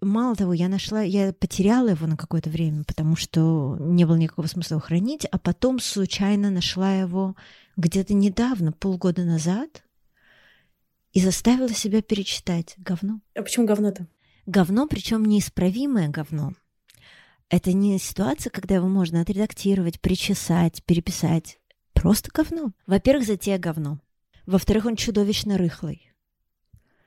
Мало того, я нашла, я потеряла его на какое-то время, потому что не было никакого смысла его хранить, а потом случайно нашла его где-то недавно, полгода назад, и заставила себя перечитать говно. А почему говно-то? Говно, причем неисправимое говно. Это не ситуация, когда его можно отредактировать, причесать, переписать. Просто говно. Во-первых, затея говно. Во-вторых, он чудовищно рыхлый.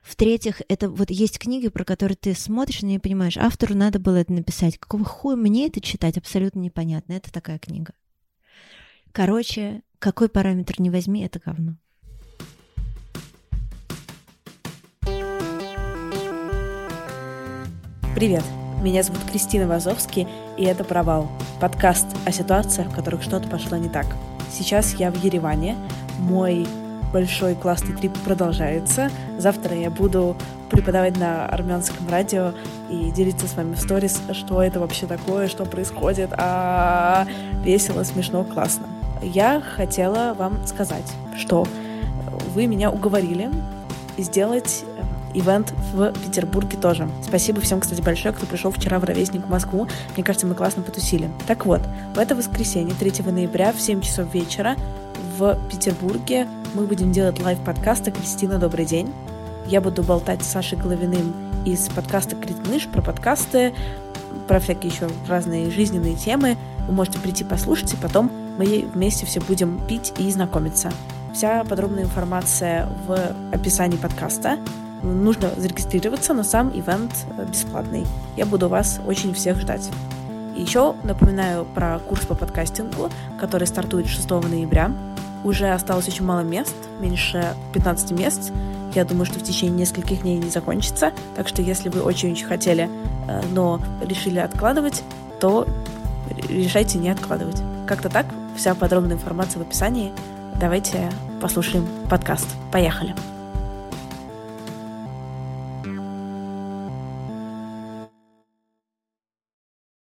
В-третьих, это вот есть книги, про которые ты смотришь и не понимаешь, автору надо было это написать. Какого хуя мне это читать, абсолютно непонятно. Это такая книга. Короче, какой параметр не возьми, это говно. Привет, меня зовут Кристина Вазовский, и это «Провал» — подкаст о ситуациях, в которых что-то пошло не так. Сейчас я в Ереване, мой большой классный трип продолжается. Завтра я буду преподавать на армянском радио и делиться с вами в сторис, что это вообще такое, что происходит. А весело, смешно, классно. Я хотела вам сказать, что вы меня уговорили сделать э, ивент в Петербурге тоже. Спасибо всем, кстати, большое, кто пришел вчера в Ровесник в Москву. Мне кажется, мы классно потусили. Так вот, в это воскресенье, 3 ноября в 7 часов вечера в Петербурге мы будем делать лайв-подкасты «Кристина, добрый день». Я буду болтать с Сашей Головиным из подкаста «Критмыш» про подкасты, про всякие еще разные жизненные темы. Вы можете прийти послушать, и потом мы вместе все будем пить и знакомиться. Вся подробная информация в описании подкаста. Нужно зарегистрироваться, но сам ивент бесплатный. Я буду вас очень всех ждать. Еще напоминаю про курс по подкастингу, который стартует 6 ноября. Уже осталось очень мало мест, меньше 15 мест. Я думаю, что в течение нескольких дней не закончится. Так что если вы очень-очень хотели, э, но решили откладывать, то решайте не откладывать. Как-то так. Вся подробная информация в описании. Давайте послушаем подкаст. Поехали.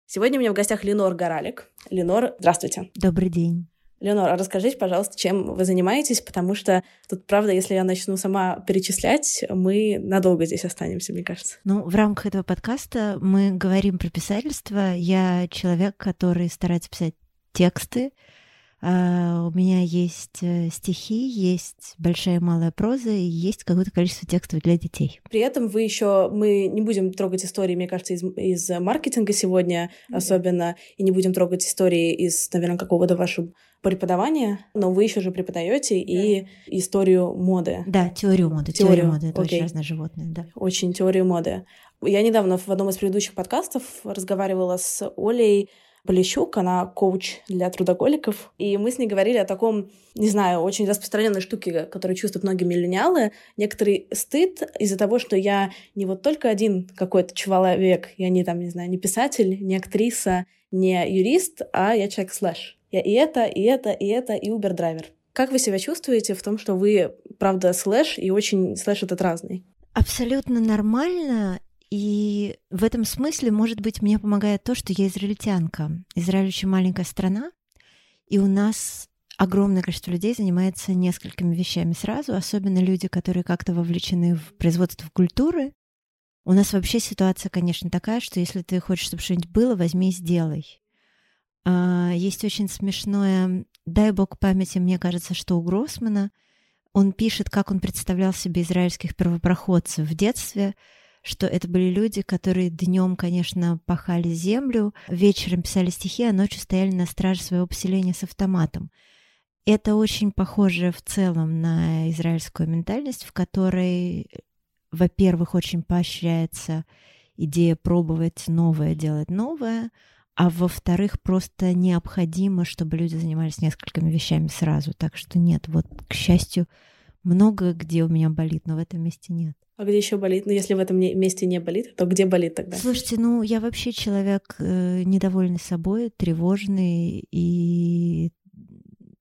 Сегодня у меня в гостях Ленор Горалик. Ленор, здравствуйте. Добрый день. Леонор, а расскажите, пожалуйста, чем вы занимаетесь, потому что тут, правда, если я начну сама перечислять, мы надолго здесь останемся, мне кажется. Ну, в рамках этого подкаста мы говорим про писательство. Я человек, который старается писать тексты, Uh, у меня есть э, стихи, есть большая и малая проза и есть какое-то количество текстов для детей. При этом вы еще, мы не будем трогать истории, мне кажется, из, из маркетинга сегодня mm-hmm. особенно, и не будем трогать истории из, наверное, какого-то вашего преподавания, но вы еще же преподаете да. и историю моды. Да, теорию моды. Теорию, теорию моды это Окей. очень разное животное, да. Очень теорию моды. Я недавно в одном из предыдущих подкастов разговаривала с Олей Полищук, она коуч для трудоголиков, и мы с ней говорили о таком, не знаю, очень распространенной штуке, которую чувствуют многие миллениалы, некоторый стыд из-за того, что я не вот только один какой-то человек, я не там, не знаю, не писатель, не актриса, не юрист, а я человек слэш. Я и это, и это, и это, и Uber-driver. Как вы себя чувствуете в том, что вы, правда, слэш, и очень слэш этот разный? Абсолютно нормально, и в этом смысле, может быть, мне помогает то, что я израильтянка. Израиль очень маленькая страна, и у нас огромное количество людей занимается несколькими вещами сразу, особенно люди, которые как-то вовлечены в производство культуры. У нас вообще ситуация, конечно, такая, что если ты хочешь, чтобы что-нибудь было, возьми и сделай. А, есть очень смешное, дай бог памяти, мне кажется, что у Гроссмана он пишет, как он представлял себе израильских первопроходцев в детстве — что это были люди, которые днем, конечно, пахали землю, вечером писали стихи, а ночью стояли на страже своего поселения с автоматом. Это очень похоже в целом на израильскую ментальность, в которой, во-первых, очень поощряется идея пробовать новое, делать новое, а во-вторых, просто необходимо, чтобы люди занимались несколькими вещами сразу. Так что нет, вот, к счастью, много где у меня болит, но в этом месте нет. А где еще болит? Ну, если в этом месте не болит, то где болит тогда? Слушайте, ну, я вообще человек э, недовольный собой, тревожный, и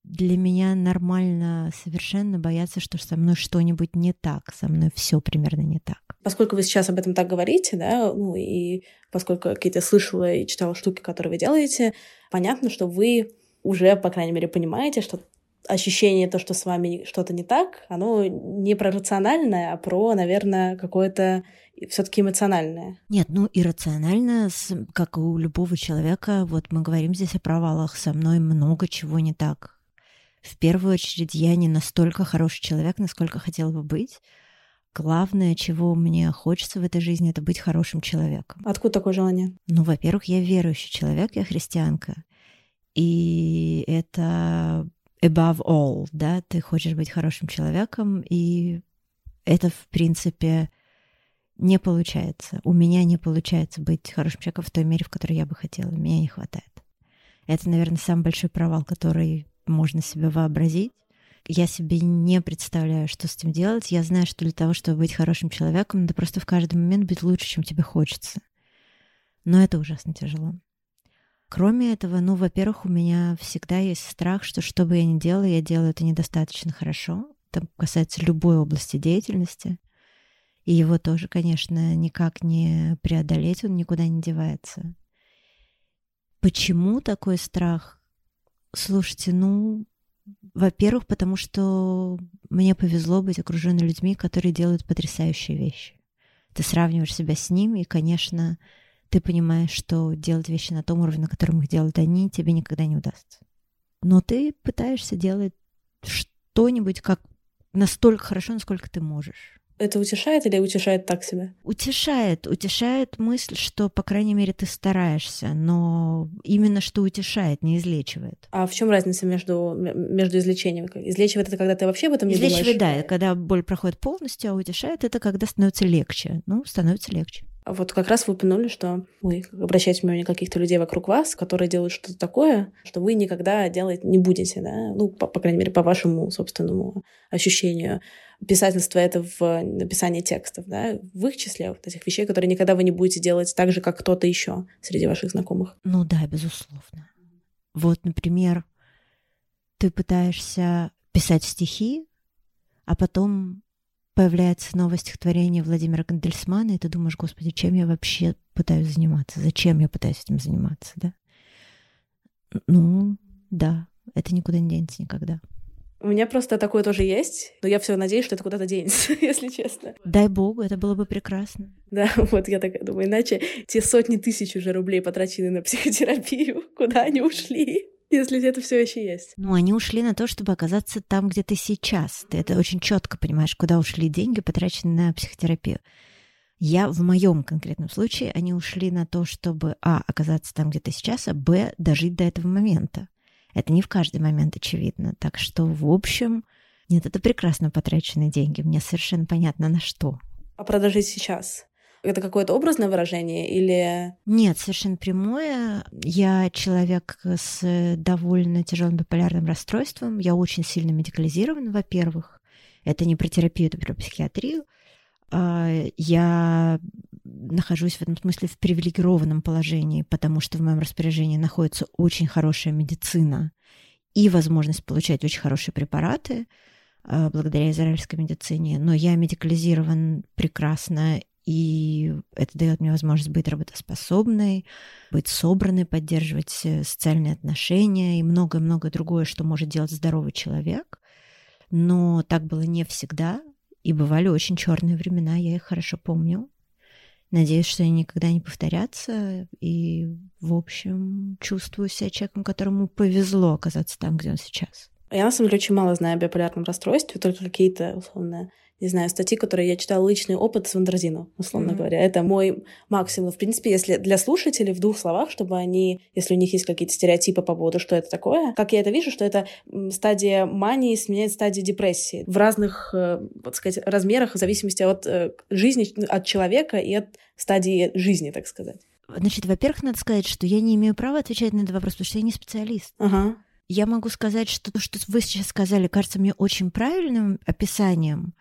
для меня нормально совершенно бояться, что со мной что-нибудь не так, со мной все примерно не так. Поскольку вы сейчас об этом так говорите, да, ну и поскольку какие-то слышала и читала штуки, которые вы делаете, понятно, что вы уже, по крайней мере, понимаете, что ощущение, то, что с вами что-то не так, оно не про рациональное, а про, наверное, какое-то все-таки эмоциональное. Нет, ну иррационально, как у любого человека, вот мы говорим здесь о провалах, со мной много чего не так. В первую очередь, я не настолько хороший человек, насколько хотела бы быть. Главное, чего мне хочется в этой жизни, это быть хорошим человеком. Откуда такое желание? Ну, во-первых, я верующий человек, я христианка. И это above all, да, ты хочешь быть хорошим человеком, и это, в принципе, не получается. У меня не получается быть хорошим человеком в той мере, в которой я бы хотела. Меня не хватает. Это, наверное, самый большой провал, который можно себе вообразить. Я себе не представляю, что с этим делать. Я знаю, что для того, чтобы быть хорошим человеком, надо просто в каждый момент быть лучше, чем тебе хочется. Но это ужасно тяжело. Кроме этого, ну, во-первых, у меня всегда есть страх, что что бы я ни делала, я делаю это недостаточно хорошо. Это касается любой области деятельности. И его тоже, конечно, никак не преодолеть, он никуда не девается. Почему такой страх? Слушайте, ну, во-первых, потому что мне повезло быть окруженной людьми, которые делают потрясающие вещи. Ты сравниваешь себя с ними, и, конечно, ты понимаешь, что делать вещи на том уровне, на котором их делают они, тебе никогда не удастся. Но ты пытаешься делать что-нибудь как настолько хорошо, насколько ты можешь. Это утешает или утешает так себя? Утешает. Утешает мысль, что, по крайней мере, ты стараешься, но именно что утешает, не излечивает. А в чем разница между, между излечением? Излечивает это, когда ты вообще об этом не излечивает, думаешь? да, когда боль проходит полностью, а утешает это, когда становится легче. Ну, становится легче. Вот как раз вы упомянули, что вы обращаете внимание каких-то людей вокруг вас, которые делают что-то такое, что вы никогда делать не будете, да? Ну, по, по крайней мере, по вашему собственному ощущению. Писательство — это в написании текстов, да? В их числе вот этих вещей, которые никогда вы не будете делать так же, как кто-то еще среди ваших знакомых. Ну да, безусловно. Вот, например, ты пытаешься писать стихи, а потом появляется новое стихотворение Владимира Гандельсмана, и ты думаешь, господи, чем я вообще пытаюсь заниматься? Зачем я пытаюсь этим заниматься, да? Ну, да, это никуда не денется никогда. У меня просто такое тоже есть, но я все надеюсь, что это куда-то денется, если честно. Дай богу, это было бы прекрасно. Да, вот я так думаю, иначе те сотни тысяч уже рублей, потраченные на психотерапию, куда они ушли? Если это все еще есть. Ну, они ушли на то, чтобы оказаться там, где ты сейчас. Ты это очень четко понимаешь, куда ушли деньги, потраченные на психотерапию. Я в моем конкретном случае, они ушли на то, чтобы, а, оказаться там, где ты сейчас, а, б, дожить до этого момента. Это не в каждый момент очевидно. Так что, в общем, нет, это прекрасно потраченные деньги. Мне совершенно понятно, на что. А продолжить сейчас? Это какое-то образное выражение или... Нет, совершенно прямое. Я человек с довольно тяжелым биполярным расстройством. Я очень сильно медикализирован, во-первых. Это не про терапию, это про психиатрию. А, я нахожусь в этом смысле в привилегированном положении, потому что в моем распоряжении находится очень хорошая медицина и возможность получать очень хорошие препараты а, благодаря израильской медицине. Но я медикализирован прекрасно и это дает мне возможность быть работоспособной, быть собранной, поддерживать э, социальные отношения и многое-многое другое, что может делать здоровый человек. Но так было не всегда, и бывали очень черные времена, я их хорошо помню. Надеюсь, что они никогда не повторятся. И, в общем, чувствую себя человеком, которому повезло оказаться там, где он сейчас. Я, на самом деле, очень мало знаю о биполярном расстройстве, только какие-то, условно, не знаю, статьи, которые я читала, личный опыт с Вандерзино, условно mm-hmm. говоря. Это мой максимум. В принципе, если для слушателей в двух словах, чтобы они, если у них есть какие-то стереотипы по поводу, что это такое, как я это вижу, что это стадия мании сменяет стадию депрессии в разных, э, вот сказать, размерах в зависимости от э, жизни, от человека и от стадии жизни, так сказать. Значит, во-первых, надо сказать, что я не имею права отвечать на этот вопрос, потому что я не специалист. Ага. Я могу сказать, что то, что вы сейчас сказали, кажется мне очень правильным описанием,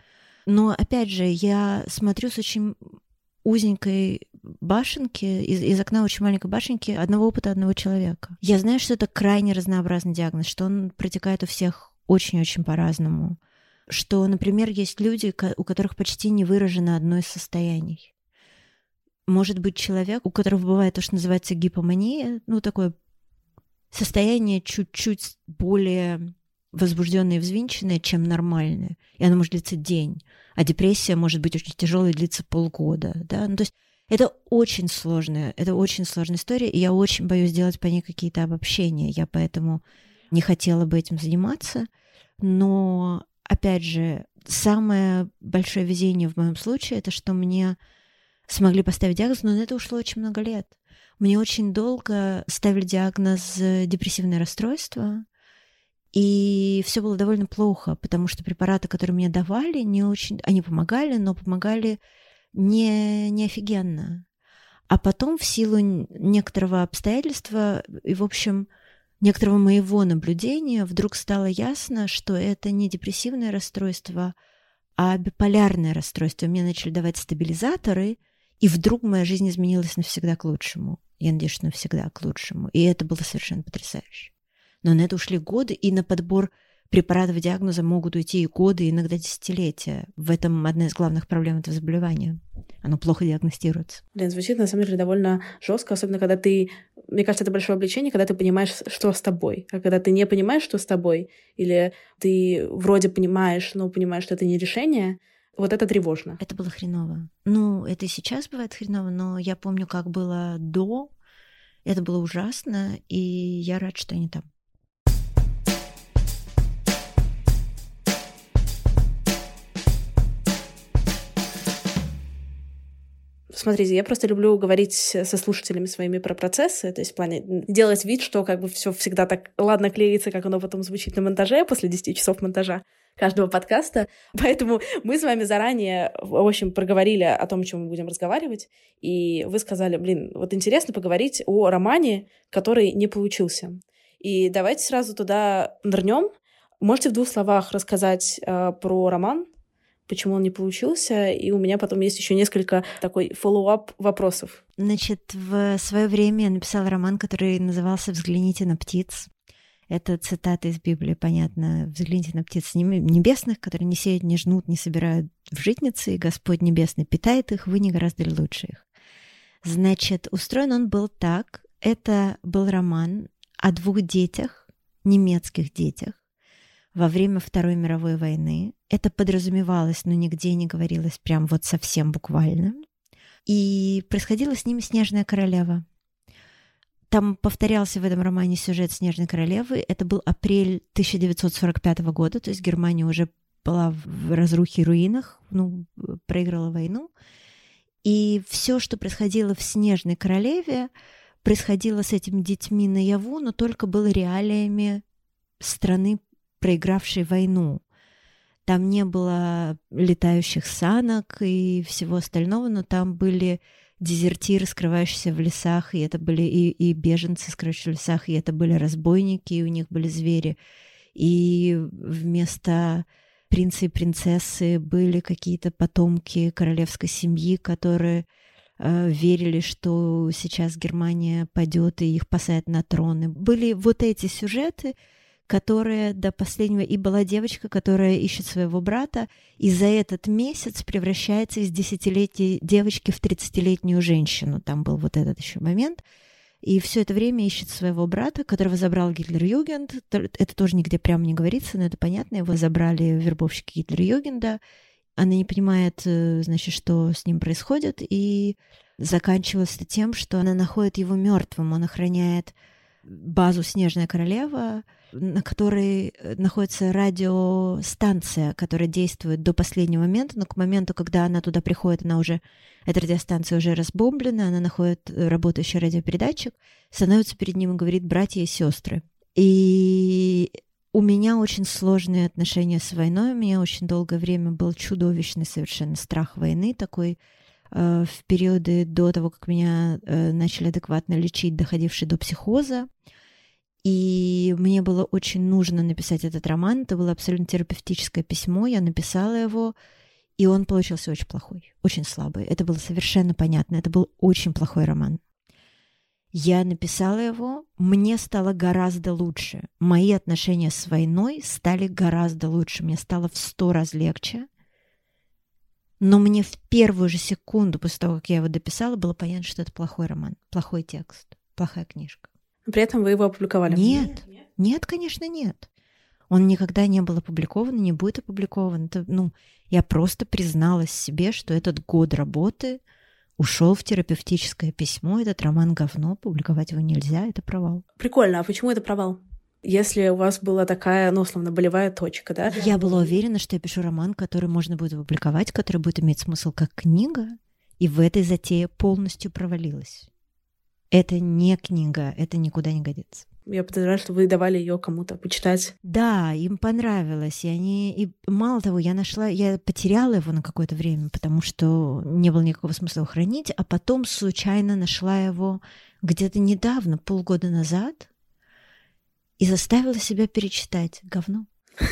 но, опять же, я смотрю с очень узенькой башенки, из, из окна очень маленькой башенки одного опыта одного человека. Я знаю, что это крайне разнообразный диагноз, что он протекает у всех очень-очень по-разному. Что, например, есть люди, у которых почти не выражено одно из состояний. Может быть человек, у которого бывает то, что называется гипомания, ну, такое состояние чуть-чуть более возбужденное и взвинченное, чем нормальное. И оно может длиться день. А депрессия может быть очень тяжелой и длиться полгода. Да? Ну, то есть это очень сложная, это очень сложная история, и я очень боюсь делать по ней какие-то обобщения. Я поэтому не хотела бы этим заниматься. Но, опять же, самое большое везение в моем случае это что мне смогли поставить диагноз, но на это ушло очень много лет. Мне очень долго ставили диагноз депрессивное расстройство, и все было довольно плохо, потому что препараты, которые мне давали, не очень, они помогали, но помогали не, не офигенно. А потом в силу некоторого обстоятельства и, в общем, некоторого моего наблюдения вдруг стало ясно, что это не депрессивное расстройство, а биполярное расстройство. Мне начали давать стабилизаторы, и вдруг моя жизнь изменилась навсегда к лучшему. Я надеюсь, что навсегда к лучшему. И это было совершенно потрясающе. Но на это ушли годы, и на подбор препаратов диагноза могут уйти и годы, иногда десятилетия. В этом одна из главных проблем этого заболевания. Оно плохо диагностируется. Блин, звучит на самом деле довольно жестко, особенно когда ты... Мне кажется, это большое облегчение, когда ты понимаешь, что с тобой. А когда ты не понимаешь, что с тобой, или ты вроде понимаешь, но понимаешь, что это не решение, вот это тревожно. Это было хреново. Ну, это и сейчас бывает хреново, но я помню, как было до. Это было ужасно, и я рад, что я не там. Смотрите, я просто люблю говорить со слушателями своими про процессы, то есть в плане делать вид, что как бы все всегда так ладно клеится, как оно потом звучит на монтаже после 10 часов монтажа каждого подкаста. Поэтому мы с вами заранее, в общем, проговорили о том, о чем мы будем разговаривать, и вы сказали, блин, вот интересно поговорить о романе, который не получился. И давайте сразу туда нырнем. Можете в двух словах рассказать э, про роман, почему он не получился, и у меня потом есть еще несколько такой follow-up вопросов. Значит, в свое время я написала роман, который назывался «Взгляните на птиц». Это цитата из Библии, понятно. «Взгляните на птиц небесных, которые не сеют, не жнут, не собирают в житницы, и Господь Небесный питает их, вы не гораздо лучше их». Значит, устроен он был так. Это был роман о двух детях, немецких детях, во время Второй мировой войны. Это подразумевалось, но нигде не говорилось прям вот совсем буквально. И происходила с ними «Снежная королева». Там повторялся в этом романе сюжет «Снежной королевы». Это был апрель 1945 года, то есть Германия уже была в разрухе и руинах, ну, проиграла войну. И все, что происходило в «Снежной королеве», происходило с этими детьми наяву, но только было реалиями страны проигравшей войну. Там не было летающих санок и всего остального, но там были дезертиры, скрывающиеся в лесах, и это были и, и беженцы, скрывающиеся в лесах, и это были разбойники, и у них были звери. И вместо принца и принцессы были какие-то потомки королевской семьи, которые э, верили, что сейчас Германия падет и их посадят на троны. Были вот эти сюжеты, которая до последнего... И была девочка, которая ищет своего брата, и за этот месяц превращается из десятилетней девочки в тридцатилетнюю женщину. Там был вот этот еще момент. И все это время ищет своего брата, которого забрал Гитлер-Югенд. Это тоже нигде прямо не говорится, но это понятно. Его забрали вербовщики Гитлер-Югенда. Она не понимает, э, значит, что с ним происходит, и заканчивается тем, что она находит его мертвым. Он охраняет базу «Снежная королева», на которой э, находится радиостанция, которая действует до последнего момента, но к моменту, когда она туда приходит, она уже, эта радиостанция уже разбомблена, она находит э, работающий радиопередатчик, становится перед ним и говорит «братья и сестры». И у меня очень сложные отношения с войной, у меня очень долгое время был чудовищный совершенно страх войны, такой в периоды до того, как меня э, начали адекватно лечить, доходивший до психоза. И мне было очень нужно написать этот роман. Это было абсолютно терапевтическое письмо. Я написала его, и он получился очень плохой, очень слабый. Это было совершенно понятно. Это был очень плохой роман. Я написала его, мне стало гораздо лучше. Мои отношения с войной стали гораздо лучше. Мне стало в сто раз легче. Но мне в первую же секунду после того, как я его дописала, было понятно, что это плохой роман, плохой текст, плохая книжка. При этом вы его опубликовали? Нет, нет, конечно, нет. Он никогда не был опубликован, не будет опубликован. Это, ну, я просто призналась себе, что этот год работы ушел в терапевтическое письмо. Этот роман говно, публиковать его нельзя, это провал. Прикольно, а почему это провал? Если у вас была такая, ну, условно, болевая точка, да? Я была уверена, что я пишу роман, который можно будет опубликовать, который будет иметь смысл как книга, и в этой затее полностью провалилась. Это не книга, это никуда не годится. Я подозреваю, что вы давали ее кому-то почитать. Да, им понравилось. И они. И мало того, я нашла, я потеряла его на какое-то время, потому что не было никакого смысла его хранить, а потом случайно нашла его где-то недавно, полгода назад, и заставила себя перечитать. Говно.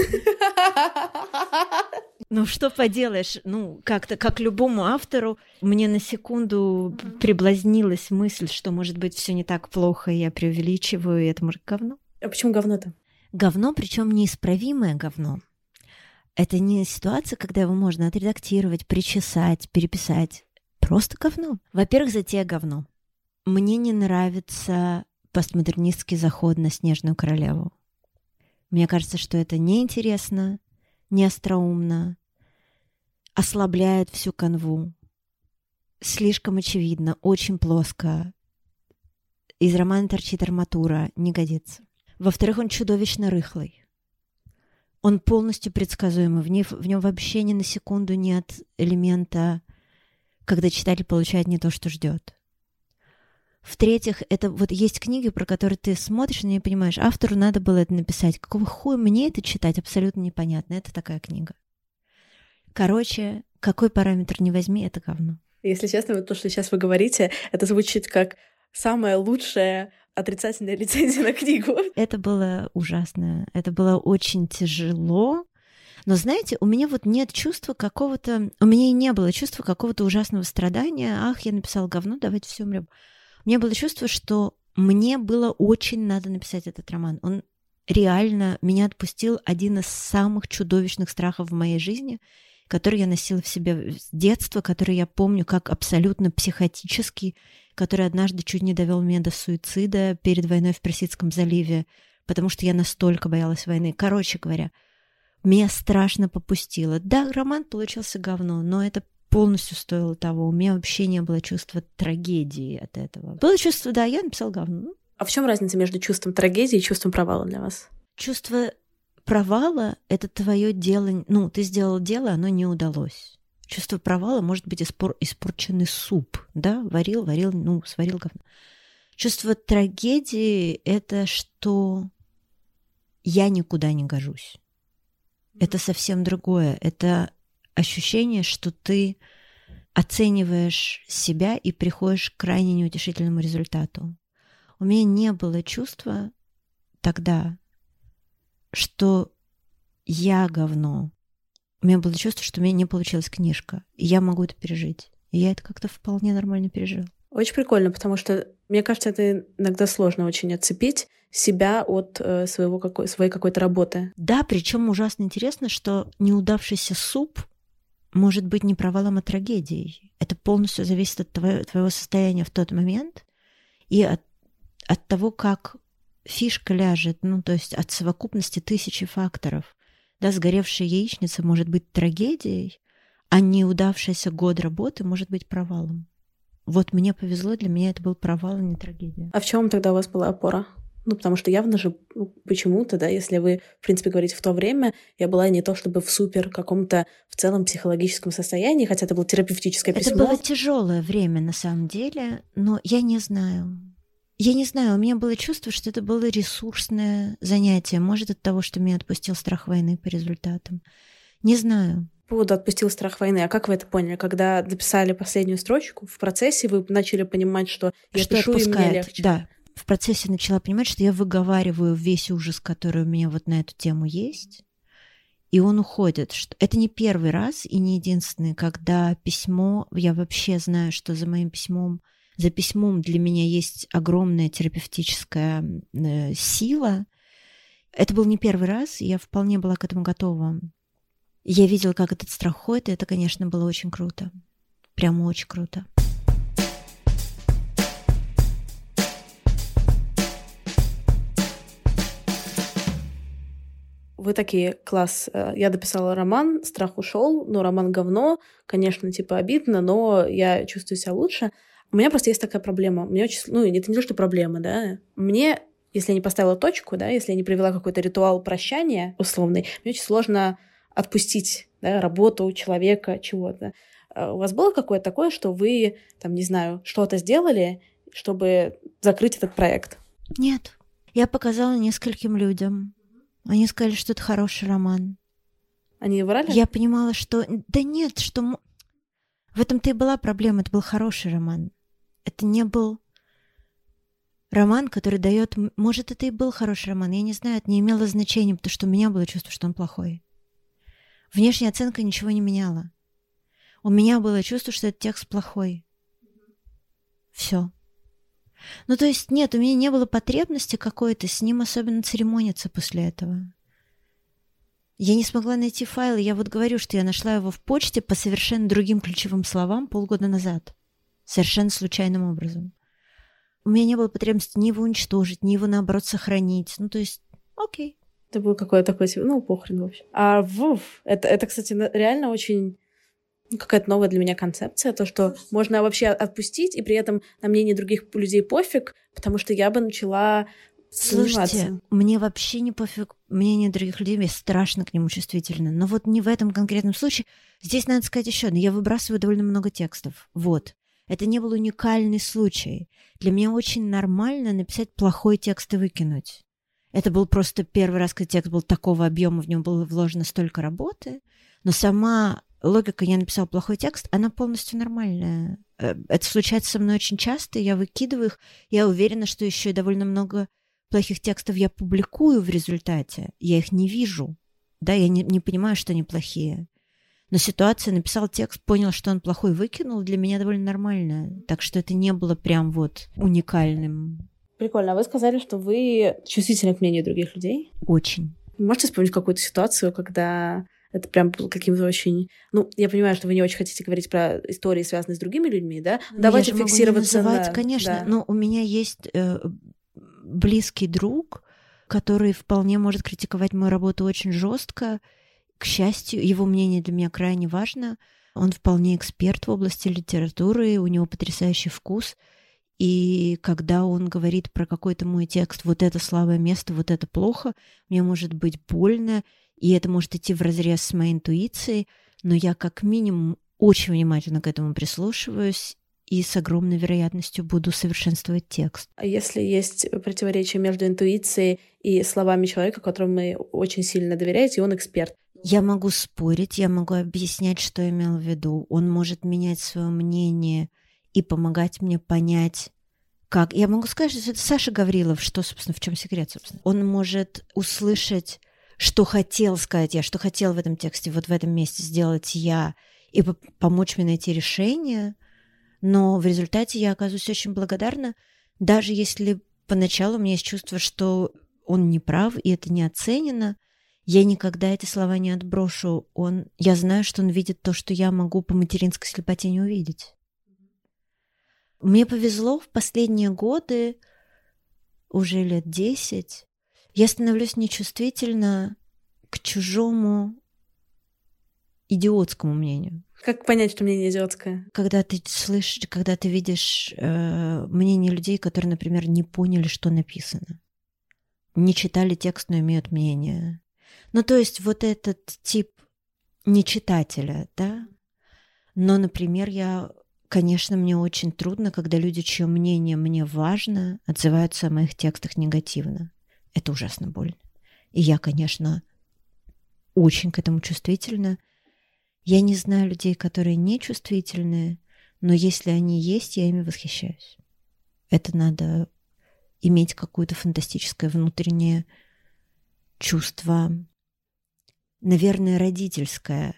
Ну, что поделаешь, ну, как-то, как любому автору, мне на секунду приблазнилась мысль, что, может быть, все не так плохо, и я преувеличиваю, и это может говно. А почему говно-то? Говно, причем неисправимое говно. Это не ситуация, когда его можно отредактировать, причесать, переписать. Просто говно. Во-первых, затея говно. Мне не нравится постмодернистский заход на «Снежную королеву». Мне кажется, что это неинтересно, неостроумно, ослабляет всю канву. Слишком очевидно, очень плоско. Из романа торчит арматура, не годится. Во-вторых, он чудовищно рыхлый. Он полностью предсказуемый. В, нем, в нем вообще ни на секунду нет элемента, когда читатель получает не то, что ждет. В-третьих, это вот есть книги, про которые ты смотришь и не понимаешь, автору надо было это написать. Какого хуя мне это читать, абсолютно непонятно. Это такая книга. Короче, какой параметр не возьми, это говно. Если честно, вот то, что сейчас вы говорите, это звучит как самая лучшая отрицательная рецензия на книгу. Это было ужасно. Это было очень тяжело. Но знаете, у меня вот нет чувства какого-то... У меня и не было чувства какого-то ужасного страдания. Ах, я написал говно, давайте все умрем. У меня было чувство, что мне было очень надо написать этот роман. Он реально меня отпустил один из самых чудовищных страхов в моей жизни, который я носила в себе с детства, который я помню как абсолютно психотический, который однажды чуть не довел меня до суицида перед войной в Персидском заливе, потому что я настолько боялась войны. Короче говоря, меня страшно попустило. Да, роман получился говно, но это полностью стоило того. У меня вообще не было чувства трагедии от этого. Было чувство, да, я написал говно. А в чем разница между чувством трагедии и чувством провала для вас? Чувство провала — это твое дело. Ну, ты сделал дело, оно не удалось. Чувство провала может быть испор... испорченный суп, да? Варил, варил, ну, сварил говно. Чувство трагедии — это что я никуда не гожусь. Это совсем другое. Это ощущение, что ты оцениваешь себя и приходишь к крайне неутешительному результату. У меня не было чувства тогда, что я говно. У меня было чувство, что у меня не получилась книжка, и я могу это пережить. И я это как-то вполне нормально пережил. Очень прикольно, потому что, мне кажется, это иногда сложно очень отцепить себя от э, своего какой, своей какой-то работы. Да, причем ужасно интересно, что неудавшийся суп может быть не провалом, а трагедией. Это полностью зависит от твоего, твоего состояния в тот момент и от, от того, как фишка ляжет, ну, то есть от совокупности тысячи факторов. Да, сгоревшая яичница может быть трагедией, а неудавшийся год работы может быть провалом. Вот мне повезло, для меня это был провал, а не трагедия. А в чем тогда у вас была опора? Ну, потому что явно же ну, почему-то, да, если вы, в принципе, говорите в то время, я была не то чтобы в супер каком-то в целом психологическом состоянии, хотя это было терапевтическое письмо. Это было тяжелое время на самом деле, но я не знаю. Я не знаю, у меня было чувство, что это было ресурсное занятие. Может, от того, что меня отпустил страх войны по результатам. Не знаю. По поводу «отпустил страх войны», а как вы это поняли? Когда написали последнюю строчку, в процессе вы начали понимать, что я что пишу, отпускает, и мне легче? Да, в процессе начала понимать, что я выговариваю весь ужас, который у меня вот на эту тему есть, и он уходит. Что... Это не первый раз и не единственный, когда письмо, я вообще знаю, что за моим письмом, за письмом для меня есть огромная терапевтическая э, сила. Это был не первый раз, я вполне была к этому готова. Я видела, как этот страх ходит, и это, конечно, было очень круто. Прямо очень круто. Вы такие, класс, э, я дописала роман, страх ушел, но роман говно, конечно, типа обидно, но я чувствую себя лучше. У меня просто есть такая проблема. Мне очень, ну, это не то, что проблема, да. Мне, если я не поставила точку, да, если я не провела какой-то ритуал прощания условный, мне очень сложно отпустить да, работу человека, чего-то. Э, у вас было какое-то такое, что вы, там, не знаю, что-то сделали, чтобы закрыть этот проект? Нет. Я показала нескольким людям. Они сказали, что это хороший роман. Они врали? Я понимала, что... Да нет, что... В этом-то и была проблема. Это был хороший роман. Это не был роман, который дает... Может, это и был хороший роман. Я не знаю, это не имело значения, потому что у меня было чувство, что он плохой. Внешняя оценка ничего не меняла. У меня было чувство, что этот текст плохой. Все. Ну, то есть, нет, у меня не было потребности какой-то с ним особенно церемониться после этого. Я не смогла найти файлы. Я вот говорю, что я нашла его в почте по совершенно другим ключевым словам полгода назад. Совершенно случайным образом. У меня не было потребности ни его уничтожить, ни его, наоборот, сохранить. Ну, то есть, окей. Это был какой-то такой, ну, похрен, в общем. А ВУФ, это, это, кстати, реально очень какая-то новая для меня концепция, то, что можно вообще отпустить, и при этом на мнение других людей пофиг, потому что я бы начала Слушайте, мне вообще не пофиг мнение других людей, я страшно к нему чувствительна. Но вот не в этом конкретном случае. Здесь надо сказать еще одно. Я выбрасываю довольно много текстов. Вот. Это не был уникальный случай. Для меня очень нормально написать плохой текст и выкинуть. Это был просто первый раз, когда текст был такого объема, в нем было вложено столько работы. Но сама логика «я написал плохой текст», она полностью нормальная. Э, это случается со мной очень часто, я выкидываю их. Я уверена, что еще и довольно много плохих текстов я публикую в результате. Я их не вижу. Да, я не, не понимаю, что они плохие. Но ситуация, написал текст, понял, что он плохой, выкинул, для меня довольно нормально. Так что это не было прям вот уникальным. Прикольно. А вы сказали, что вы чувствительны к мнению других людей? Очень. Можете вспомнить какую-то ситуацию, когда это прям каким-то очень... Ну, я понимаю, что вы не очень хотите говорить про истории, связанные с другими людьми, да? Ну, Давайте я фиксироваться могу не называть, на... конечно. Да. Но у меня есть э, близкий друг, который вполне может критиковать мою работу очень жестко. К счастью, его мнение для меня крайне важно. Он вполне эксперт в области литературы, у него потрясающий вкус. И когда он говорит про какой-то мой текст, вот это слабое место, вот это плохо, мне может быть больно, и это может идти в разрез с моей интуицией, но я как минимум очень внимательно к этому прислушиваюсь и с огромной вероятностью буду совершенствовать текст. А если есть противоречие между интуицией и словами человека, которому вы очень сильно доверяете, и он эксперт? Я могу спорить, я могу объяснять, что имел в виду. Он может менять свое мнение и помогать мне понять, как. Я могу сказать, что это Саша Гаврилов, что, собственно, в чем секрет, собственно. Он может услышать что хотел сказать я, что хотел в этом тексте, вот в этом месте сделать я, и помочь мне найти решение. Но в результате я оказываюсь очень благодарна, даже если поначалу у меня есть чувство, что он не прав, и это не оценено, я никогда эти слова не отброшу. Он, я знаю, что он видит то, что я могу по материнской слепоте не увидеть. Мне повезло в последние годы, уже лет десять, я становлюсь нечувствительна к чужому идиотскому мнению. Как понять, что мнение идиотское? Когда ты слышишь, когда ты видишь э, мнение людей, которые, например, не поняли, что написано. не читали текст, но имеют мнение. Ну, то есть вот этот тип нечитателя, да? Но, например, я, конечно, мне очень трудно, когда люди, чье мнение мне важно, отзываются о моих текстах негативно. Это ужасно больно. И я, конечно, очень к этому чувствительна. Я не знаю людей, которые не чувствительные, но если они есть, я ими восхищаюсь. Это надо иметь какое-то фантастическое внутреннее чувство, наверное, родительское,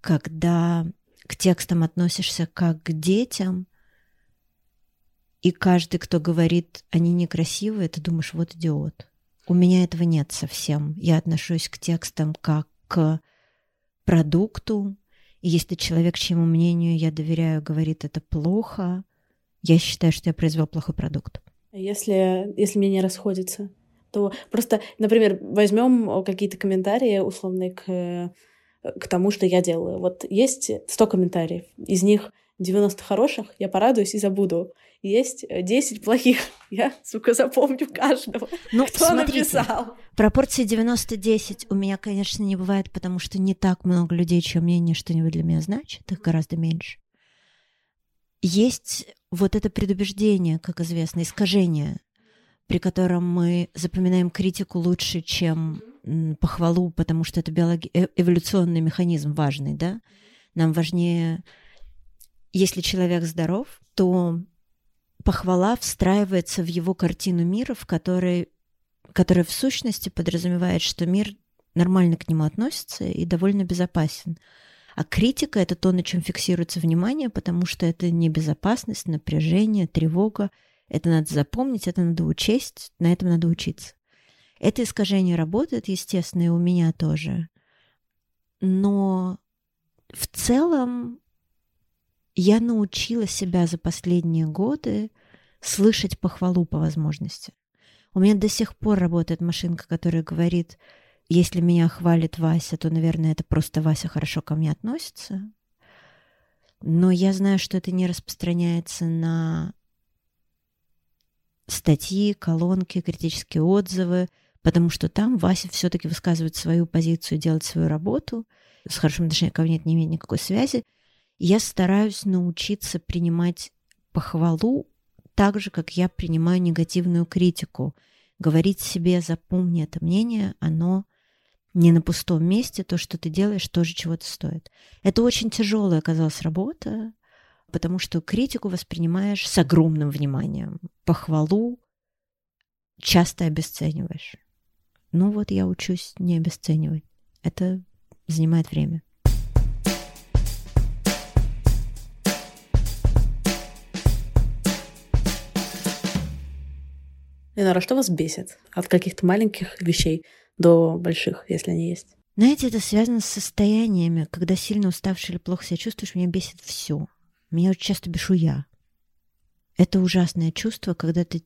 когда к текстам относишься как к детям, и каждый, кто говорит, они некрасивые, ты думаешь, вот идиот. У меня этого нет совсем. Я отношусь к текстам как к продукту. И если человек, чьему мнению я доверяю, говорит это плохо, я считаю, что я произвел плохой продукт. Если, если мне не расходится, то просто, например, возьмем какие-то комментарии условные к, к тому, что я делаю. Вот есть 100 комментариев, из них 90 хороших, я порадуюсь и забуду. Есть 10 плохих, я, сука, запомню каждого, ну, кто смотрите, написал. Пропорции 90-10 у меня, конечно, не бывает, потому что не так много людей, чье мнение что-нибудь для меня значит, их гораздо меньше. Есть вот это предубеждение, как известно, искажение, при котором мы запоминаем критику лучше, чем похвалу, потому что это биологи... Э, эволюционный механизм важный, да? Нам важнее, если человек здоров, то похвала встраивается в его картину мира, в которой, которая в сущности подразумевает, что мир нормально к нему относится и довольно безопасен. А критика — это то, на чем фиксируется внимание, потому что это небезопасность, напряжение, тревога. Это надо запомнить, это надо учесть, на этом надо учиться. Это искажение работает, естественно, и у меня тоже. Но в целом я научила себя за последние годы слышать похвалу по возможности. У меня до сих пор работает машинка, которая говорит, если меня хвалит Вася, то, наверное, это просто Вася хорошо ко мне относится. Но я знаю, что это не распространяется на статьи, колонки, критические отзывы, потому что там Вася все-таки высказывает свою позицию, делает свою работу. С хорошим отношением ко мне это не имеет никакой связи. Я стараюсь научиться принимать похвалу так же, как я принимаю негативную критику. Говорить себе, запомни это мнение, оно не на пустом месте, то, что ты делаешь, тоже чего-то стоит. Это очень тяжелая оказалась работа, потому что критику воспринимаешь с огромным вниманием. Похвалу часто обесцениваешь. Ну вот я учусь не обесценивать. Это занимает время. Ленора, что вас бесит от каких-то маленьких вещей? до больших, если они есть. Знаете, это связано с состояниями. Когда сильно уставший или плохо себя чувствуешь, меня бесит все. Меня очень часто бешу я. Это ужасное чувство, когда ты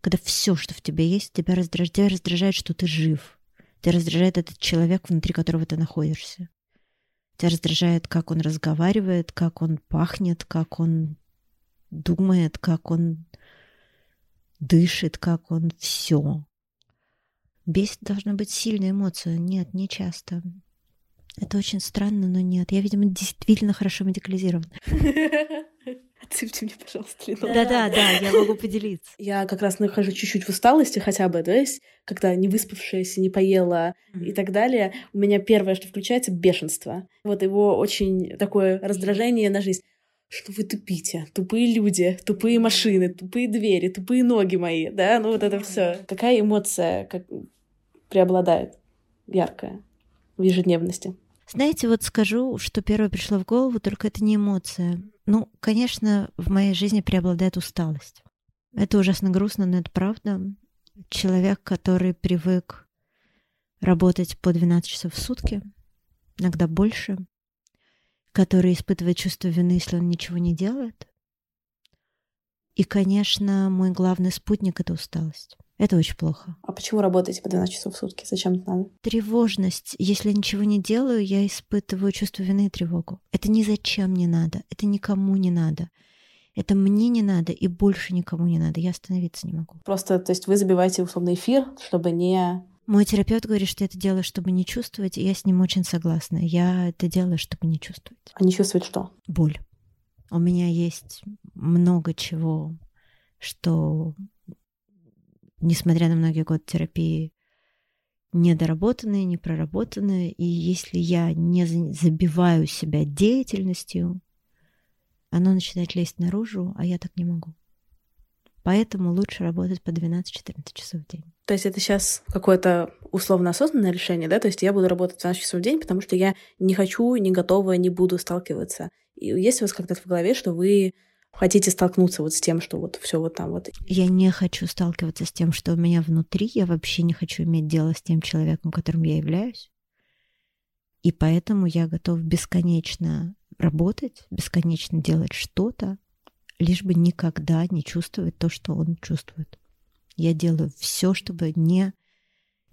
когда все, что в тебе есть, тебя раздражает, тебя раздражает, что ты жив. Тебя раздражает этот человек, внутри которого ты находишься. Тебя раздражает, как он разговаривает, как он пахнет, как он думает, как он дышит, как он все. Бесит должна быть сильная эмоция. Нет, не часто. Это очень странно, но нет. Я, видимо, действительно хорошо медикализирована. Отсыпьте мне, пожалуйста, Да-да, да, я могу поделиться. Я как раз нахожу чуть-чуть в усталости хотя бы, да, есть, когда не выспавшаяся, не поела и так далее. У меня первое, что включается, бешенство. Вот его очень такое раздражение на жизнь что вы тупите, тупые люди, тупые машины, тупые двери, тупые ноги мои, да, ну вот это все. Какая эмоция, как преобладает яркая в ежедневности. Знаете, вот скажу, что первое пришло в голову, только это не эмоция. Ну, конечно, в моей жизни преобладает усталость. Это ужасно грустно, но это правда. Человек, который привык работать по 12 часов в сутки, иногда больше, который испытывает чувство вины, если он ничего не делает. И, конечно, мой главный спутник — это усталость. Это очень плохо. А почему работаете по 12 часов в сутки? Зачем это надо? Тревожность. Если я ничего не делаю, я испытываю чувство вины и тревогу. Это ни зачем не надо. Это никому не надо. Это мне не надо и больше никому не надо. Я остановиться не могу. Просто, то есть вы забиваете условно эфир, чтобы не... Мой терапевт говорит, что это делаю, чтобы не чувствовать, и я с ним очень согласна. Я это делаю, чтобы не чувствовать. А не чувствовать что? Боль. У меня есть много чего, что, несмотря на многие годы терапии, недоработанные, непроработанные. И если я не забиваю себя деятельностью, оно начинает лезть наружу, а я так не могу. Поэтому лучше работать по 12-14 часов в день. То есть это сейчас какое-то условно осознанное решение, да? То есть я буду работать 12 часов в день, потому что я не хочу, не готова, не буду сталкиваться. И есть у вас когда-то в голове, что вы хотите столкнуться вот с тем, что вот все вот там вот. Я не хочу сталкиваться с тем, что у меня внутри. Я вообще не хочу иметь дело с тем человеком, которым я являюсь. И поэтому я готов бесконечно работать, бесконечно делать что-то, лишь бы никогда не чувствовать то, что он чувствует. Я делаю все, чтобы не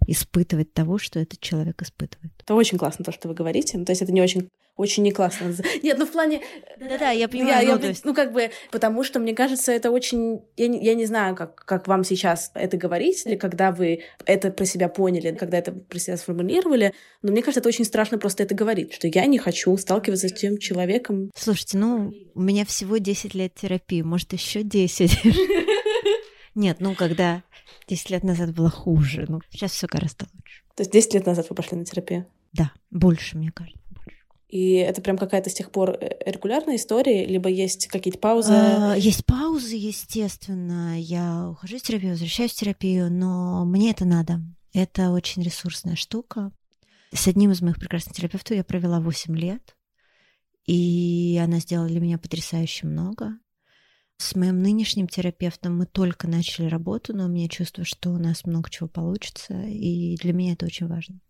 испытывать того, что этот человек испытывает. Это очень классно, то, что вы говорите. Ну, то есть это не очень очень не классно. Нет, ну в плане... Да-да, я понимаю. Я, ну, я, есть... ну, как бы, потому что, мне кажется, это очень... Я не, я не знаю, как, как вам сейчас это говорить, или когда вы это про себя поняли, когда это про себя сформулировали, но мне кажется, это очень страшно просто это говорить, что я не хочу сталкиваться с тем человеком. Слушайте, ну, у меня всего 10 лет терапии, может, еще 10. Нет, ну, когда 10 лет назад было хуже, ну, сейчас все гораздо лучше. То есть 10 лет назад вы пошли на терапию? Да, больше, мне кажется. И это прям какая-то с тех пор э, регулярная история, либо есть какие-то паузы? А, есть паузы, естественно. Я ухожу из терапии, возвращаюсь в терапию, но мне это надо. Это очень ресурсная штука. С одним из моих прекрасных терапевтов я провела 8 лет, и она сделала для меня потрясающе много. С моим нынешним терапевтом мы только начали работу, но у меня чувство, что у нас много чего получится, и для меня это очень важно.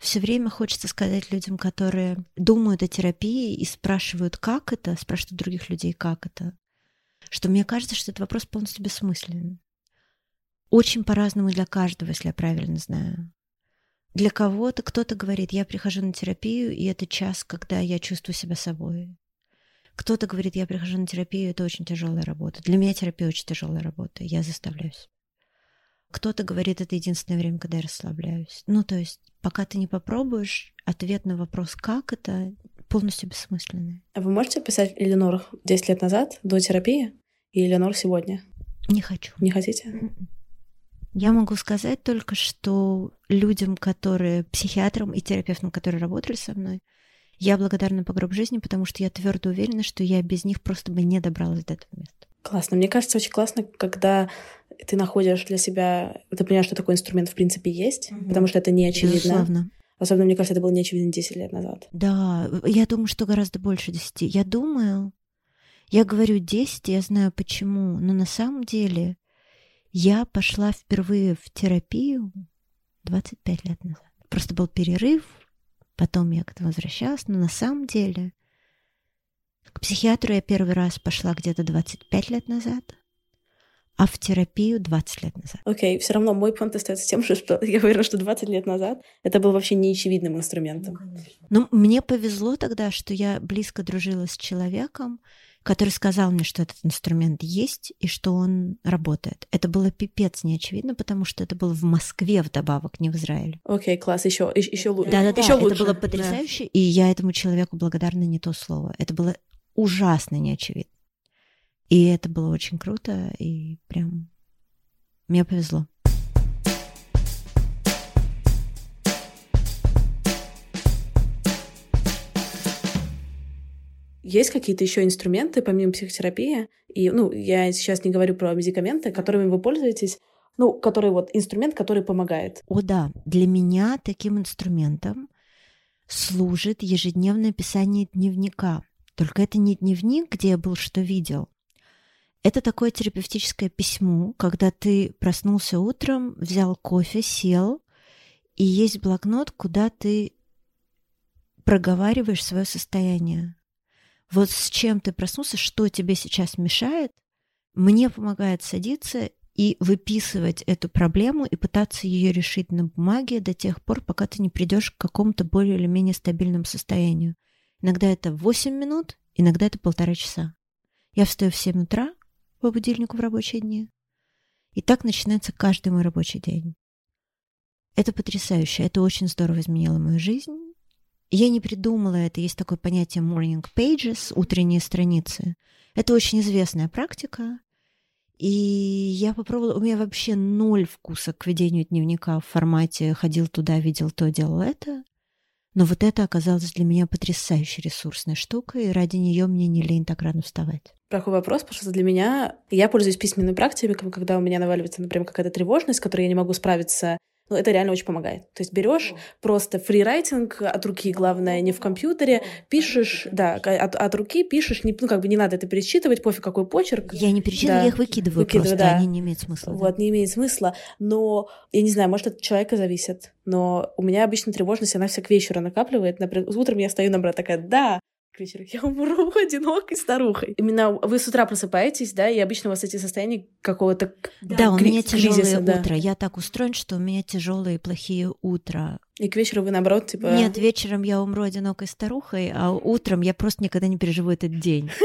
Все время хочется сказать людям, которые думают о терапии и спрашивают, как это, спрашивают других людей, как это, что мне кажется, что этот вопрос полностью бессмысленный. Очень по-разному для каждого, если я правильно знаю. Для кого-то кто-то говорит, я прихожу на терапию, и это час, когда я чувствую себя собой. Кто-то говорит, я прихожу на терапию, это очень тяжелая работа. Для меня терапия очень тяжелая работа, я заставляюсь. Кто-то говорит, это единственное время, когда я расслабляюсь. Ну, то есть, пока ты не попробуешь, ответ на вопрос «как это?» полностью бессмысленный. А вы можете описать Эленор 10 лет назад, до терапии, и Эленор сегодня? Не хочу. Не хотите? Я могу сказать только, что людям, которые психиатрам и терапевтам, которые работали со мной, я благодарна по гроб жизни, потому что я твердо уверена, что я без них просто бы не добралась до этого места. Классно. Мне кажется, очень классно, когда ты находишь для себя, ты понимаешь, что такой инструмент в принципе есть, mm-hmm. потому что это не очевидно. Безусловно. Особенно, мне кажется, это было не очевидно 10 лет назад. Да, я думаю, что гораздо больше 10. Я думаю, я говорю 10, я знаю почему, но на самом деле я пошла впервые в терапию 25 лет назад. Просто был перерыв, потом я к этому возвращалась, но на самом деле к психиатру я первый раз пошла где-то 25 лет назад, а в терапию 20 лет назад. Окей, okay, все равно мой понт остается тем, что я уверена, что 20 лет назад это был вообще неочевидным инструментом. Ну, мне повезло тогда, что я близко дружила с человеком, который сказал мне, что этот инструмент есть и что он работает. Это было пипец неочевидно, потому что это было в Москве вдобавок, не в Израиле. Окей, okay, класс, еще, еще, лучше. Да-да-да, еще лучше. это было потрясающе, да. и я этому человеку благодарна не то слово. Это было ужасно неочевидно. И это было очень круто, и прям мне повезло. Есть какие-то еще инструменты, помимо психотерапии? И, ну, я сейчас не говорю про медикаменты, которыми вы пользуетесь, ну, который вот инструмент, который помогает. О, да. Для меня таким инструментом служит ежедневное писание дневника. Только это не дневник, где я был, что видел. Это такое терапевтическое письмо, когда ты проснулся утром, взял кофе, сел, и есть блокнот, куда ты проговариваешь свое состояние. Вот с чем ты проснулся, что тебе сейчас мешает, мне помогает садиться и выписывать эту проблему и пытаться ее решить на бумаге до тех пор, пока ты не придешь к какому-то более или менее стабильному состоянию. Иногда это 8 минут, иногда это полтора часа. Я встаю в 7 утра по будильнику в рабочие дни. И так начинается каждый мой рабочий день. Это потрясающе, это очень здорово изменило мою жизнь. Я не придумала это, есть такое понятие morning pages, утренние страницы. Это очень известная практика. И я попробовала, у меня вообще ноль вкуса к ведению дневника в формате ходил туда, видел то, делал это. Но вот это оказалось для меня потрясающей ресурсной штукой, и ради нее мне не лень так рано вставать. Такой вопрос, потому что для меня я пользуюсь письменными практиками, когда у меня наваливается, например, какая-то тревожность, с которой я не могу справиться ну, это реально очень помогает. То есть берешь просто фрирайтинг от руки, главное, не в компьютере, пишешь, да, от, от руки пишешь, не, ну, как бы не надо это пересчитывать, пофиг какой почерк. Я не пересчитываю, да. я их выкидываю, выкидываю просто, да. они не имеют смысла. Вот, да. не имеет смысла, но, я не знаю, может, от человека зависит, но у меня обычно тревожность, она вся к вечеру накапливает. Например, утром я стою, наоборот, такая, да, к вечеру. Я умру одинокой старухой. Именно вы с утра просыпаетесь, да, и обычно у вас эти состояния какого-то Да, у меня тяжелое да. утро. Я так устроен, что у меня тяжелые и плохие утра. И к вечеру вы наоборот, типа... Нет, вечером я умру одинокой старухой, а утром я просто никогда не переживу этот день.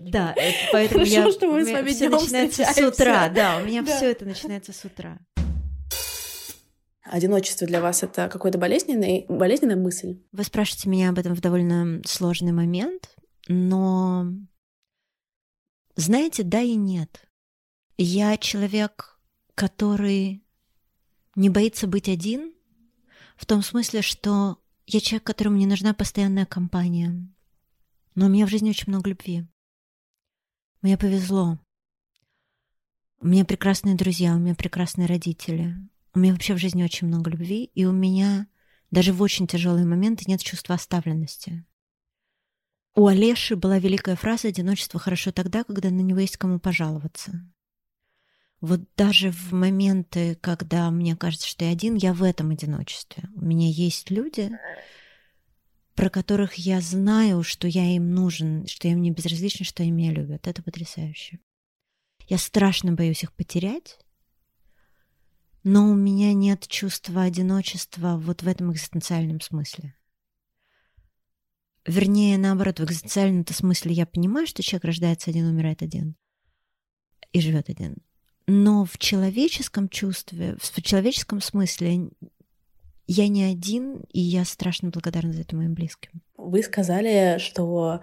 Да, поэтому я... что мы с вами все начинается с утра. Да, у меня все это начинается с утра. Одиночество для вас это какой-то болезненный, болезненная мысль? Вы спрашиваете меня об этом в довольно сложный момент, но знаете, да и нет. Я человек, который не боится быть один, в том смысле, что я человек, которому не нужна постоянная компания. Но у меня в жизни очень много любви. Мне повезло. У меня прекрасные друзья, у меня прекрасные родители. У меня вообще в жизни очень много любви, и у меня даже в очень тяжелые моменты нет чувства оставленности. У Олеши была великая фраза «Одиночество хорошо тогда, когда на него есть кому пожаловаться». Вот даже в моменты, когда мне кажется, что я один, я в этом одиночестве. У меня есть люди, про которых я знаю, что я им нужен, что им не безразлично, что они меня любят. Это потрясающе. Я страшно боюсь их потерять, но у меня нет чувства одиночества вот в этом экзистенциальном смысле. Вернее, наоборот, в экзистенциальном смысле я понимаю, что человек рождается один, умирает один и живет один. Но в человеческом чувстве, в человеческом смысле я не один, и я страшно благодарна за это моим близким. Вы сказали, что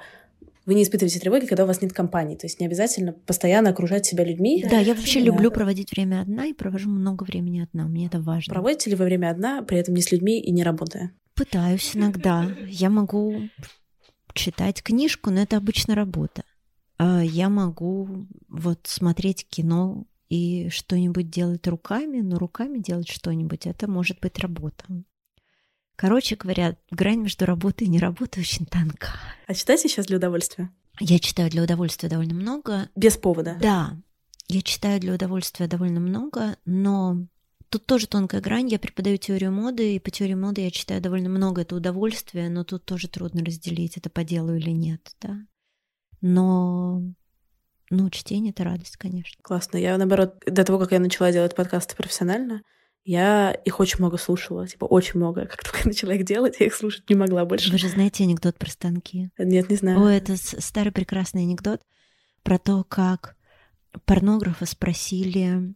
вы не испытываете тревоги, когда у вас нет компании. То есть не обязательно постоянно окружать себя людьми. Да, я вообще да. люблю проводить время одна и провожу много времени одна. Мне это важно. Проводите ли вы время одна, при этом не с людьми и не работая? Пытаюсь иногда. Я могу читать книжку, но это обычно работа. А я могу вот смотреть кино и что-нибудь делать руками, но руками делать что-нибудь, это может быть работа. Короче говоря, грань между работой и не работой очень тонка. А читаете сейчас для удовольствия? Я читаю для удовольствия довольно много. Без повода? Да. Я читаю для удовольствия довольно много, но тут тоже тонкая грань. Я преподаю теорию моды, и по теории моды я читаю довольно много. Это удовольствие, но тут тоже трудно разделить, это по делу или нет, да. Но ну, чтение — это радость, конечно. Классно. Я, наоборот, до того, как я начала делать подкасты профессионально, я их очень много слушала, типа очень много. Как только я начала их делать, я их слушать не могла больше. Вы же знаете анекдот про станки? Нет, не знаю. О, это старый прекрасный анекдот про то, как порнографа спросили,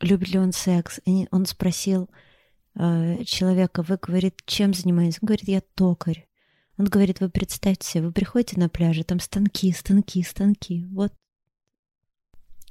любит ли он секс. И он спросил э, человека, вы, говорит, чем занимаетесь? Он говорит, я токарь. Он говорит, вы представьте себе, вы приходите на пляже, там станки, станки, станки. Вот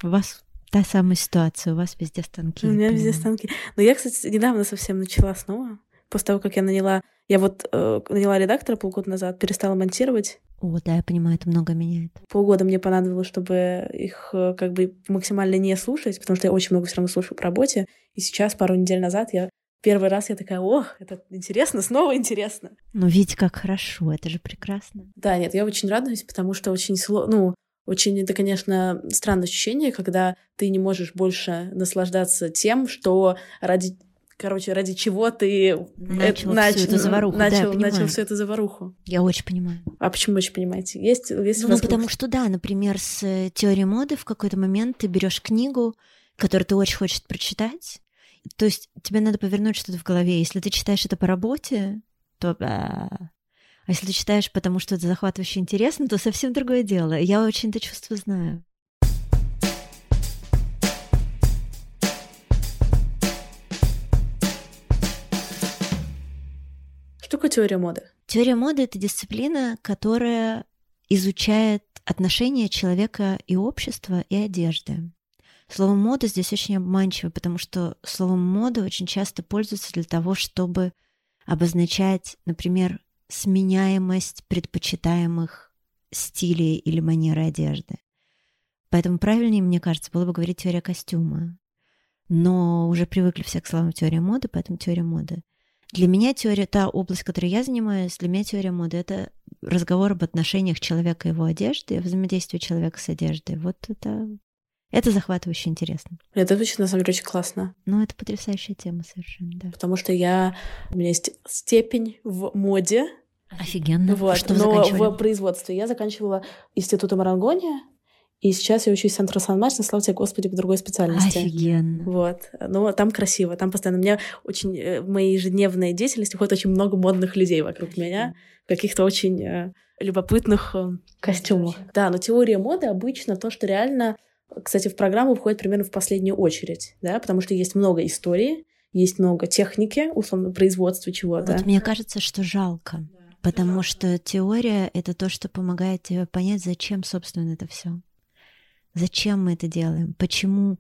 вас Та самая ситуация, у вас везде станки. У меня везде станки. Но я, кстати, недавно совсем начала снова. После того, как я наняла... Я вот э, наняла редактора полгода назад, перестала монтировать. О, да, я понимаю, это много меняет. Полгода мне понадобилось, чтобы их э, как бы максимально не слушать, потому что я очень много все равно слушаю по работе. И сейчас, пару недель назад, я первый раз я такая, ох, это интересно, снова интересно. Ну, видите, как хорошо, это же прекрасно. Да, нет, я очень радуюсь, потому что очень сложно, ну, очень это, конечно, странное ощущение, когда ты не можешь больше наслаждаться тем, что ради короче, ради чего ты начал э, нач... всю эту заваруху. Начал, да, начал всю эту заваруху. Я очень понимаю. А почему очень понимаете? Есть, есть ну, ну, потому что да, например, с э, теорией моды в какой-то момент ты берешь книгу, которую ты очень хочешь прочитать. То есть тебе надо повернуть что-то в голове. Если ты читаешь это по работе, то А если ты читаешь, потому что это захватывающе интересно, то совсем другое дело. Я очень это чувство знаю. Что такое теория моды? Теория моды — это дисциплина, которая изучает отношения человека и общества, и одежды. Слово «мода» здесь очень обманчиво, потому что словом «мода» очень часто пользуются для того, чтобы обозначать, например, сменяемость предпочитаемых стилей или манеры одежды. Поэтому правильнее, мне кажется, было бы говорить теория костюма. Но уже привыкли все к словам теория моды, поэтому теория моды. Для меня теория, та область, которой я занимаюсь, для меня теория моды — это разговор об отношениях человека и его одежды, взаимодействие человека с одеждой. Вот это это захватывающе интересно. Это звучит, на самом деле, очень классно. Ну, это потрясающая тема совершенно, да. Потому что я... У меня есть степень в моде. Офигенно. Вот. Что Но в производстве я заканчивала институт Марангония, и сейчас я учусь в Центре Сан-Марс, слава тебе, Господи, по другой специальности. Офигенно. Вот. Но там красиво, там постоянно. У меня очень... Э, в моей ежедневной деятельности ходит очень много модных людей вокруг меня, каких-то очень э, любопытных э, костюмах. Да, но теория моды обычно то, что реально кстати, в программу входит примерно в последнюю очередь, да, потому что есть много истории, есть много техники, условно, производства чего-то. Вот мне кажется, что жалко, потому что теория — это то, что помогает тебе понять, зачем, собственно, это все. Зачем мы это делаем? Почему?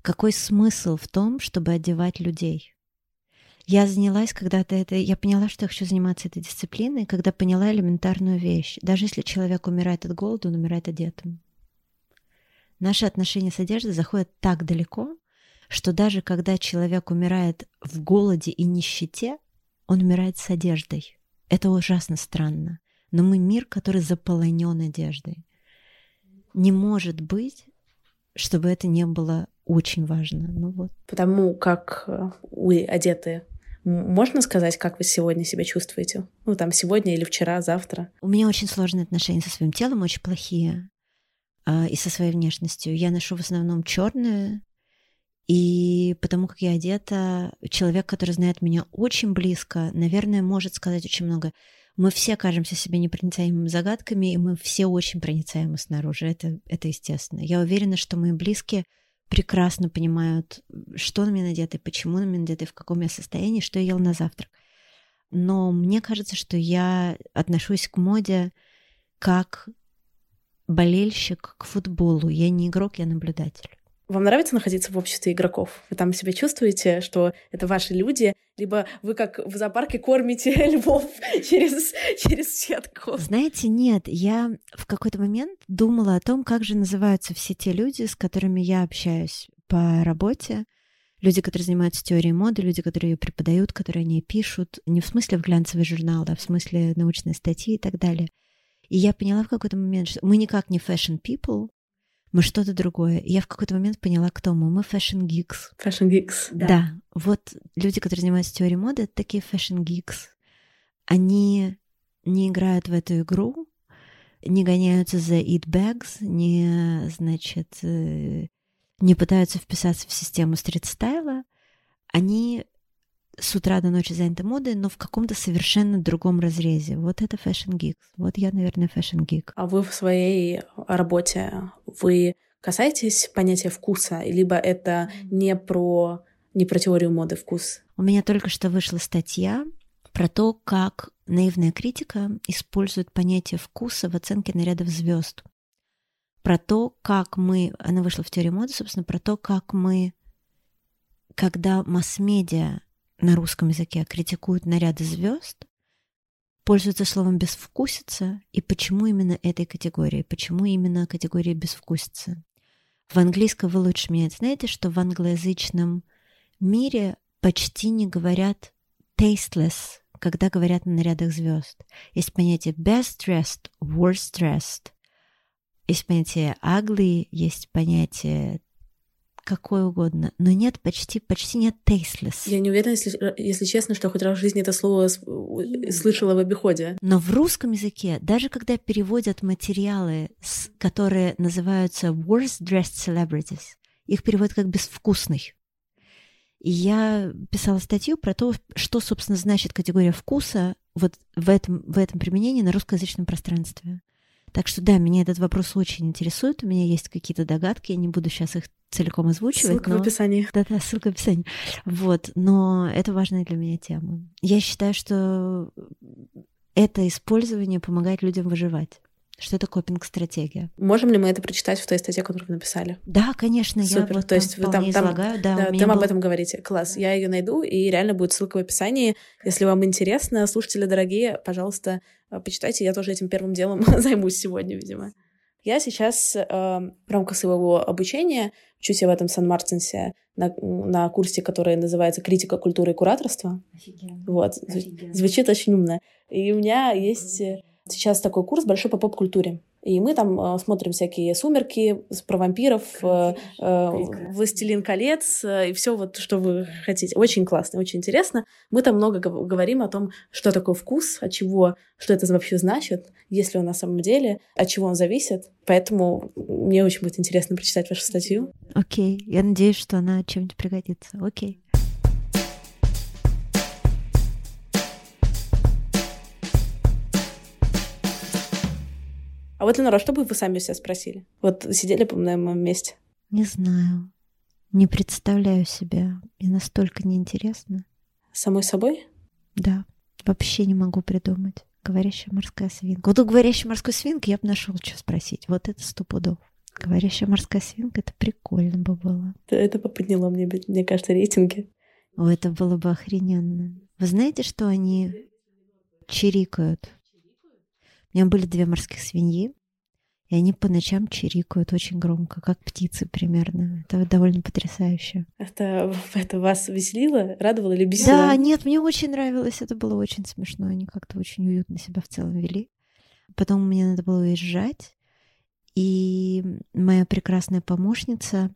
Какой смысл в том, чтобы одевать людей? Я занялась когда-то это, я поняла, что я хочу заниматься этой дисциплиной, когда поняла элементарную вещь. Даже если человек умирает от голода, он умирает одетым. Наши отношения с одеждой заходят так далеко, что даже когда человек умирает в голоде и нищете, он умирает с одеждой. Это ужасно странно. Но мы мир, который заполонен одеждой. Не может быть, чтобы это не было очень важно. Ну вот. Потому как э, вы одеты можно сказать, как вы сегодня себя чувствуете? Ну, там, сегодня или вчера, завтра? У меня очень сложные отношения со своим телом, очень плохие. А, и со своей внешностью. Я ношу в основном черное, и потому как я одета, человек, который знает меня очень близко, наверное, может сказать очень много. Мы все кажемся себе непроницаемыми загадками, и мы все очень проницаемы снаружи. Это, это естественно. Я уверена, что мои близкие прекрасно понимают, что на меня надето, почему на меня надето, в каком я состоянии, что я ел на завтрак. Но мне кажется, что я отношусь к моде как болельщик к футболу. Я не игрок, я наблюдатель. Вам нравится находиться в обществе игроков? Вы там себя чувствуете, что это ваши люди? Либо вы как в зоопарке кормите львов через, через сетку? Знаете, нет. Я в какой-то момент думала о том, как же называются все те люди, с которыми я общаюсь по работе. Люди, которые занимаются теорией моды, люди, которые ее преподают, которые они пишут. Не в смысле в глянцевый журнал, а в смысле научной статьи и так далее. И я поняла в какой-то момент, что мы никак не fashion people, мы что-то другое. И я в какой-то момент поняла, кто мы. Мы fashion geeks. Fashion geeks, да. Да. Вот люди, которые занимаются теорией моды, это такие fashion geeks. Они не играют в эту игру, не гоняются за eat bags, не, значит, э, не пытаются вписаться в систему стрит-стайла. Они с утра до ночи заняты модой, но в каком-то совершенно другом разрезе. Вот это fashion geek. Вот я, наверное, fashion geek. А вы в своей работе, вы касаетесь понятия вкуса, либо это не про, не про теорию моды вкус? У меня только что вышла статья про то, как наивная критика использует понятие вкуса в оценке нарядов звезд. Про то, как мы, она вышла в теории моды, собственно, про то, как мы, когда масс-медиа на русском языке критикуют наряды звезд, пользуются словом безвкусица и почему именно этой категории, почему именно категории безвкусица. В английском вы лучше меня знаете, что в англоязычном мире почти не говорят tasteless, когда говорят на нарядах звезд. Есть понятие best dressed, worst dressed. Есть понятие ugly, есть понятие какой угодно, но нет почти, почти нет tasteless. Я не уверена, если, если честно, что хоть раз в жизни это слово слышала в обиходе. Но в русском языке, даже когда переводят материалы, которые называются worst dressed celebrities, их переводят как безвкусный. И я писала статью про то, что, собственно, значит категория вкуса вот в этом, в этом применении на русскоязычном пространстве. Так что да, меня этот вопрос очень интересует. У меня есть какие-то догадки, я не буду сейчас их целиком озвучивать. Ссылка но... в описании. Да-да, ссылка в описании. Вот, но это важная для меня тема. Я считаю, что это использование помогает людям выживать. Что это копинг-стратегия? Можем ли мы это прочитать в той статье, которую вы написали? Да, конечно, Супер. я вот То есть вы там, там. Да, да, там был- об этом говорите. Класс. Я ее найду, и реально будет ссылка в описании. Если вам интересно, слушатели дорогие, пожалуйста, э, почитайте. Я тоже этим первым делом займусь сегодня, видимо. Я сейчас э, в рамках своего обучения учусь я в этом Сан-Мартинсе на, на курсе, который называется «Критика культуры и кураторства». Вот. Зв- Звучит очень умно. И у меня есть э, сейчас такой курс большой по поп-культуре. И мы там э, смотрим всякие «Сумерки» про вампиров, э, э, «Властелин колец» э, и все вот, что вы хотите. Очень классно, очень интересно. Мы там много гов- говорим о том, что такое вкус, от чего, что это вообще значит, есть ли он на самом деле, от чего он зависит. Поэтому мне очень будет интересно прочитать вашу статью. Окей, я надеюсь, что она чем-нибудь пригодится. Окей. А вот, Ленора, что бы вы сами себя спросили? Вот сидели бы на моем месте. Не знаю. Не представляю себя. Мне настолько неинтересно. Самой собой? Да, вообще не могу придумать. Говорящая морская свинка. Вот у говорящей морской свинки я бы нашел, что спросить. Вот это сто пудов. Говорящая морская свинка, это прикольно бы было. Это бы подняло мне, мне кажется, рейтинги. О, это было бы охрененно. Вы знаете, что они чирикают? У меня были две морских свиньи, и они по ночам чирикают очень громко, как птицы примерно. Это довольно потрясающе. Это, это вас веселило, радовало или бесило? Да, нет, мне очень нравилось, это было очень смешно, они как-то очень уютно себя в целом вели. Потом мне надо было уезжать, и моя прекрасная помощница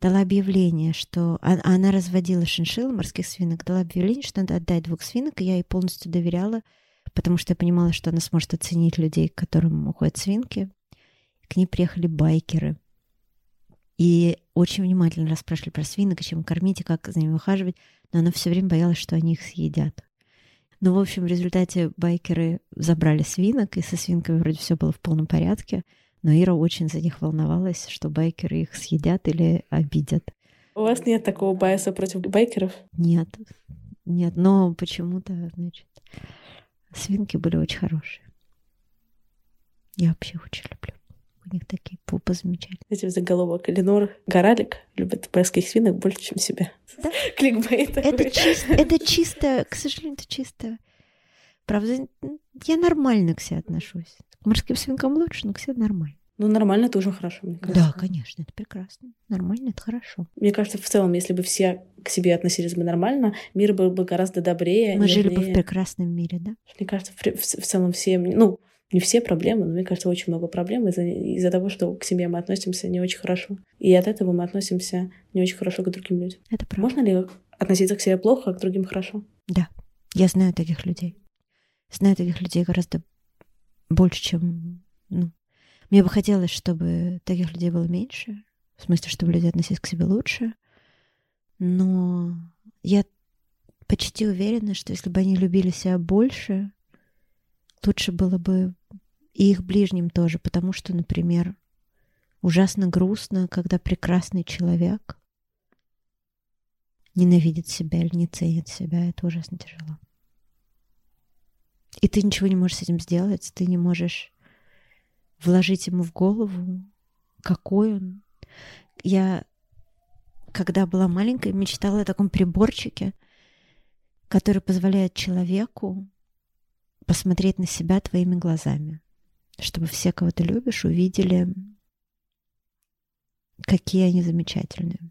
дала объявление, что а- она разводила шиншилл морских свинок, дала объявление, что надо отдать двух свинок, и я ей полностью доверяла, потому что я понимала, что она сможет оценить людей, к которым уходят свинки. К ней приехали байкеры. И очень внимательно расспрашивали про свинок, чем кормить, и как за ними ухаживать. Но она все время боялась, что они их съедят. Ну, в общем, в результате байкеры забрали свинок, и со свинками вроде все было в полном порядке. Но Ира очень за них волновалась, что байкеры их съедят или обидят. У вас нет такого байса против байкеров? Нет, нет, но почему-то, значит, свинки были очень хорошие. Я вообще очень люблю. У них такие пупы замечательные. Эти в заголовок. Ленор Горалик любит морских свинок больше, чем себя. Да. Кликбейт. Это, чис- это чисто, к сожалению, это чисто. Правда, я нормально к себе отношусь. К морским свинкам лучше, но к себе нормально. Ну, нормально, это уже хорошо, мне кажется. Да, конечно, это прекрасно. Нормально, это хорошо. Мне кажется, в целом, если бы все к себе относились бы нормально, мир был бы гораздо добрее. Мы жили бы в прекрасном мире, да? Мне кажется, в, в- в целом все, ну, не все проблемы, но мне кажется, очень много проблем из-за из того, что к себе мы относимся не очень хорошо. И от этого мы относимся не очень хорошо к другим людям. Это правда. Можно ли относиться к себе плохо, а к другим хорошо? Да, я знаю таких людей. Знаю таких людей гораздо больше, чем... Ну, мне бы хотелось, чтобы таких людей было меньше. В смысле, чтобы люди относились к себе лучше. Но я почти уверена, что если бы они любили себя больше, лучше было бы и их ближним тоже. Потому что, например, ужасно грустно, когда прекрасный человек ненавидит себя или не ценит себя. Это ужасно тяжело. И ты ничего не можешь с этим сделать, ты не можешь вложить ему в голову, какой он. Я, когда была маленькой, мечтала о таком приборчике, который позволяет человеку посмотреть на себя твоими глазами, чтобы все, кого ты любишь, увидели, какие они замечательные.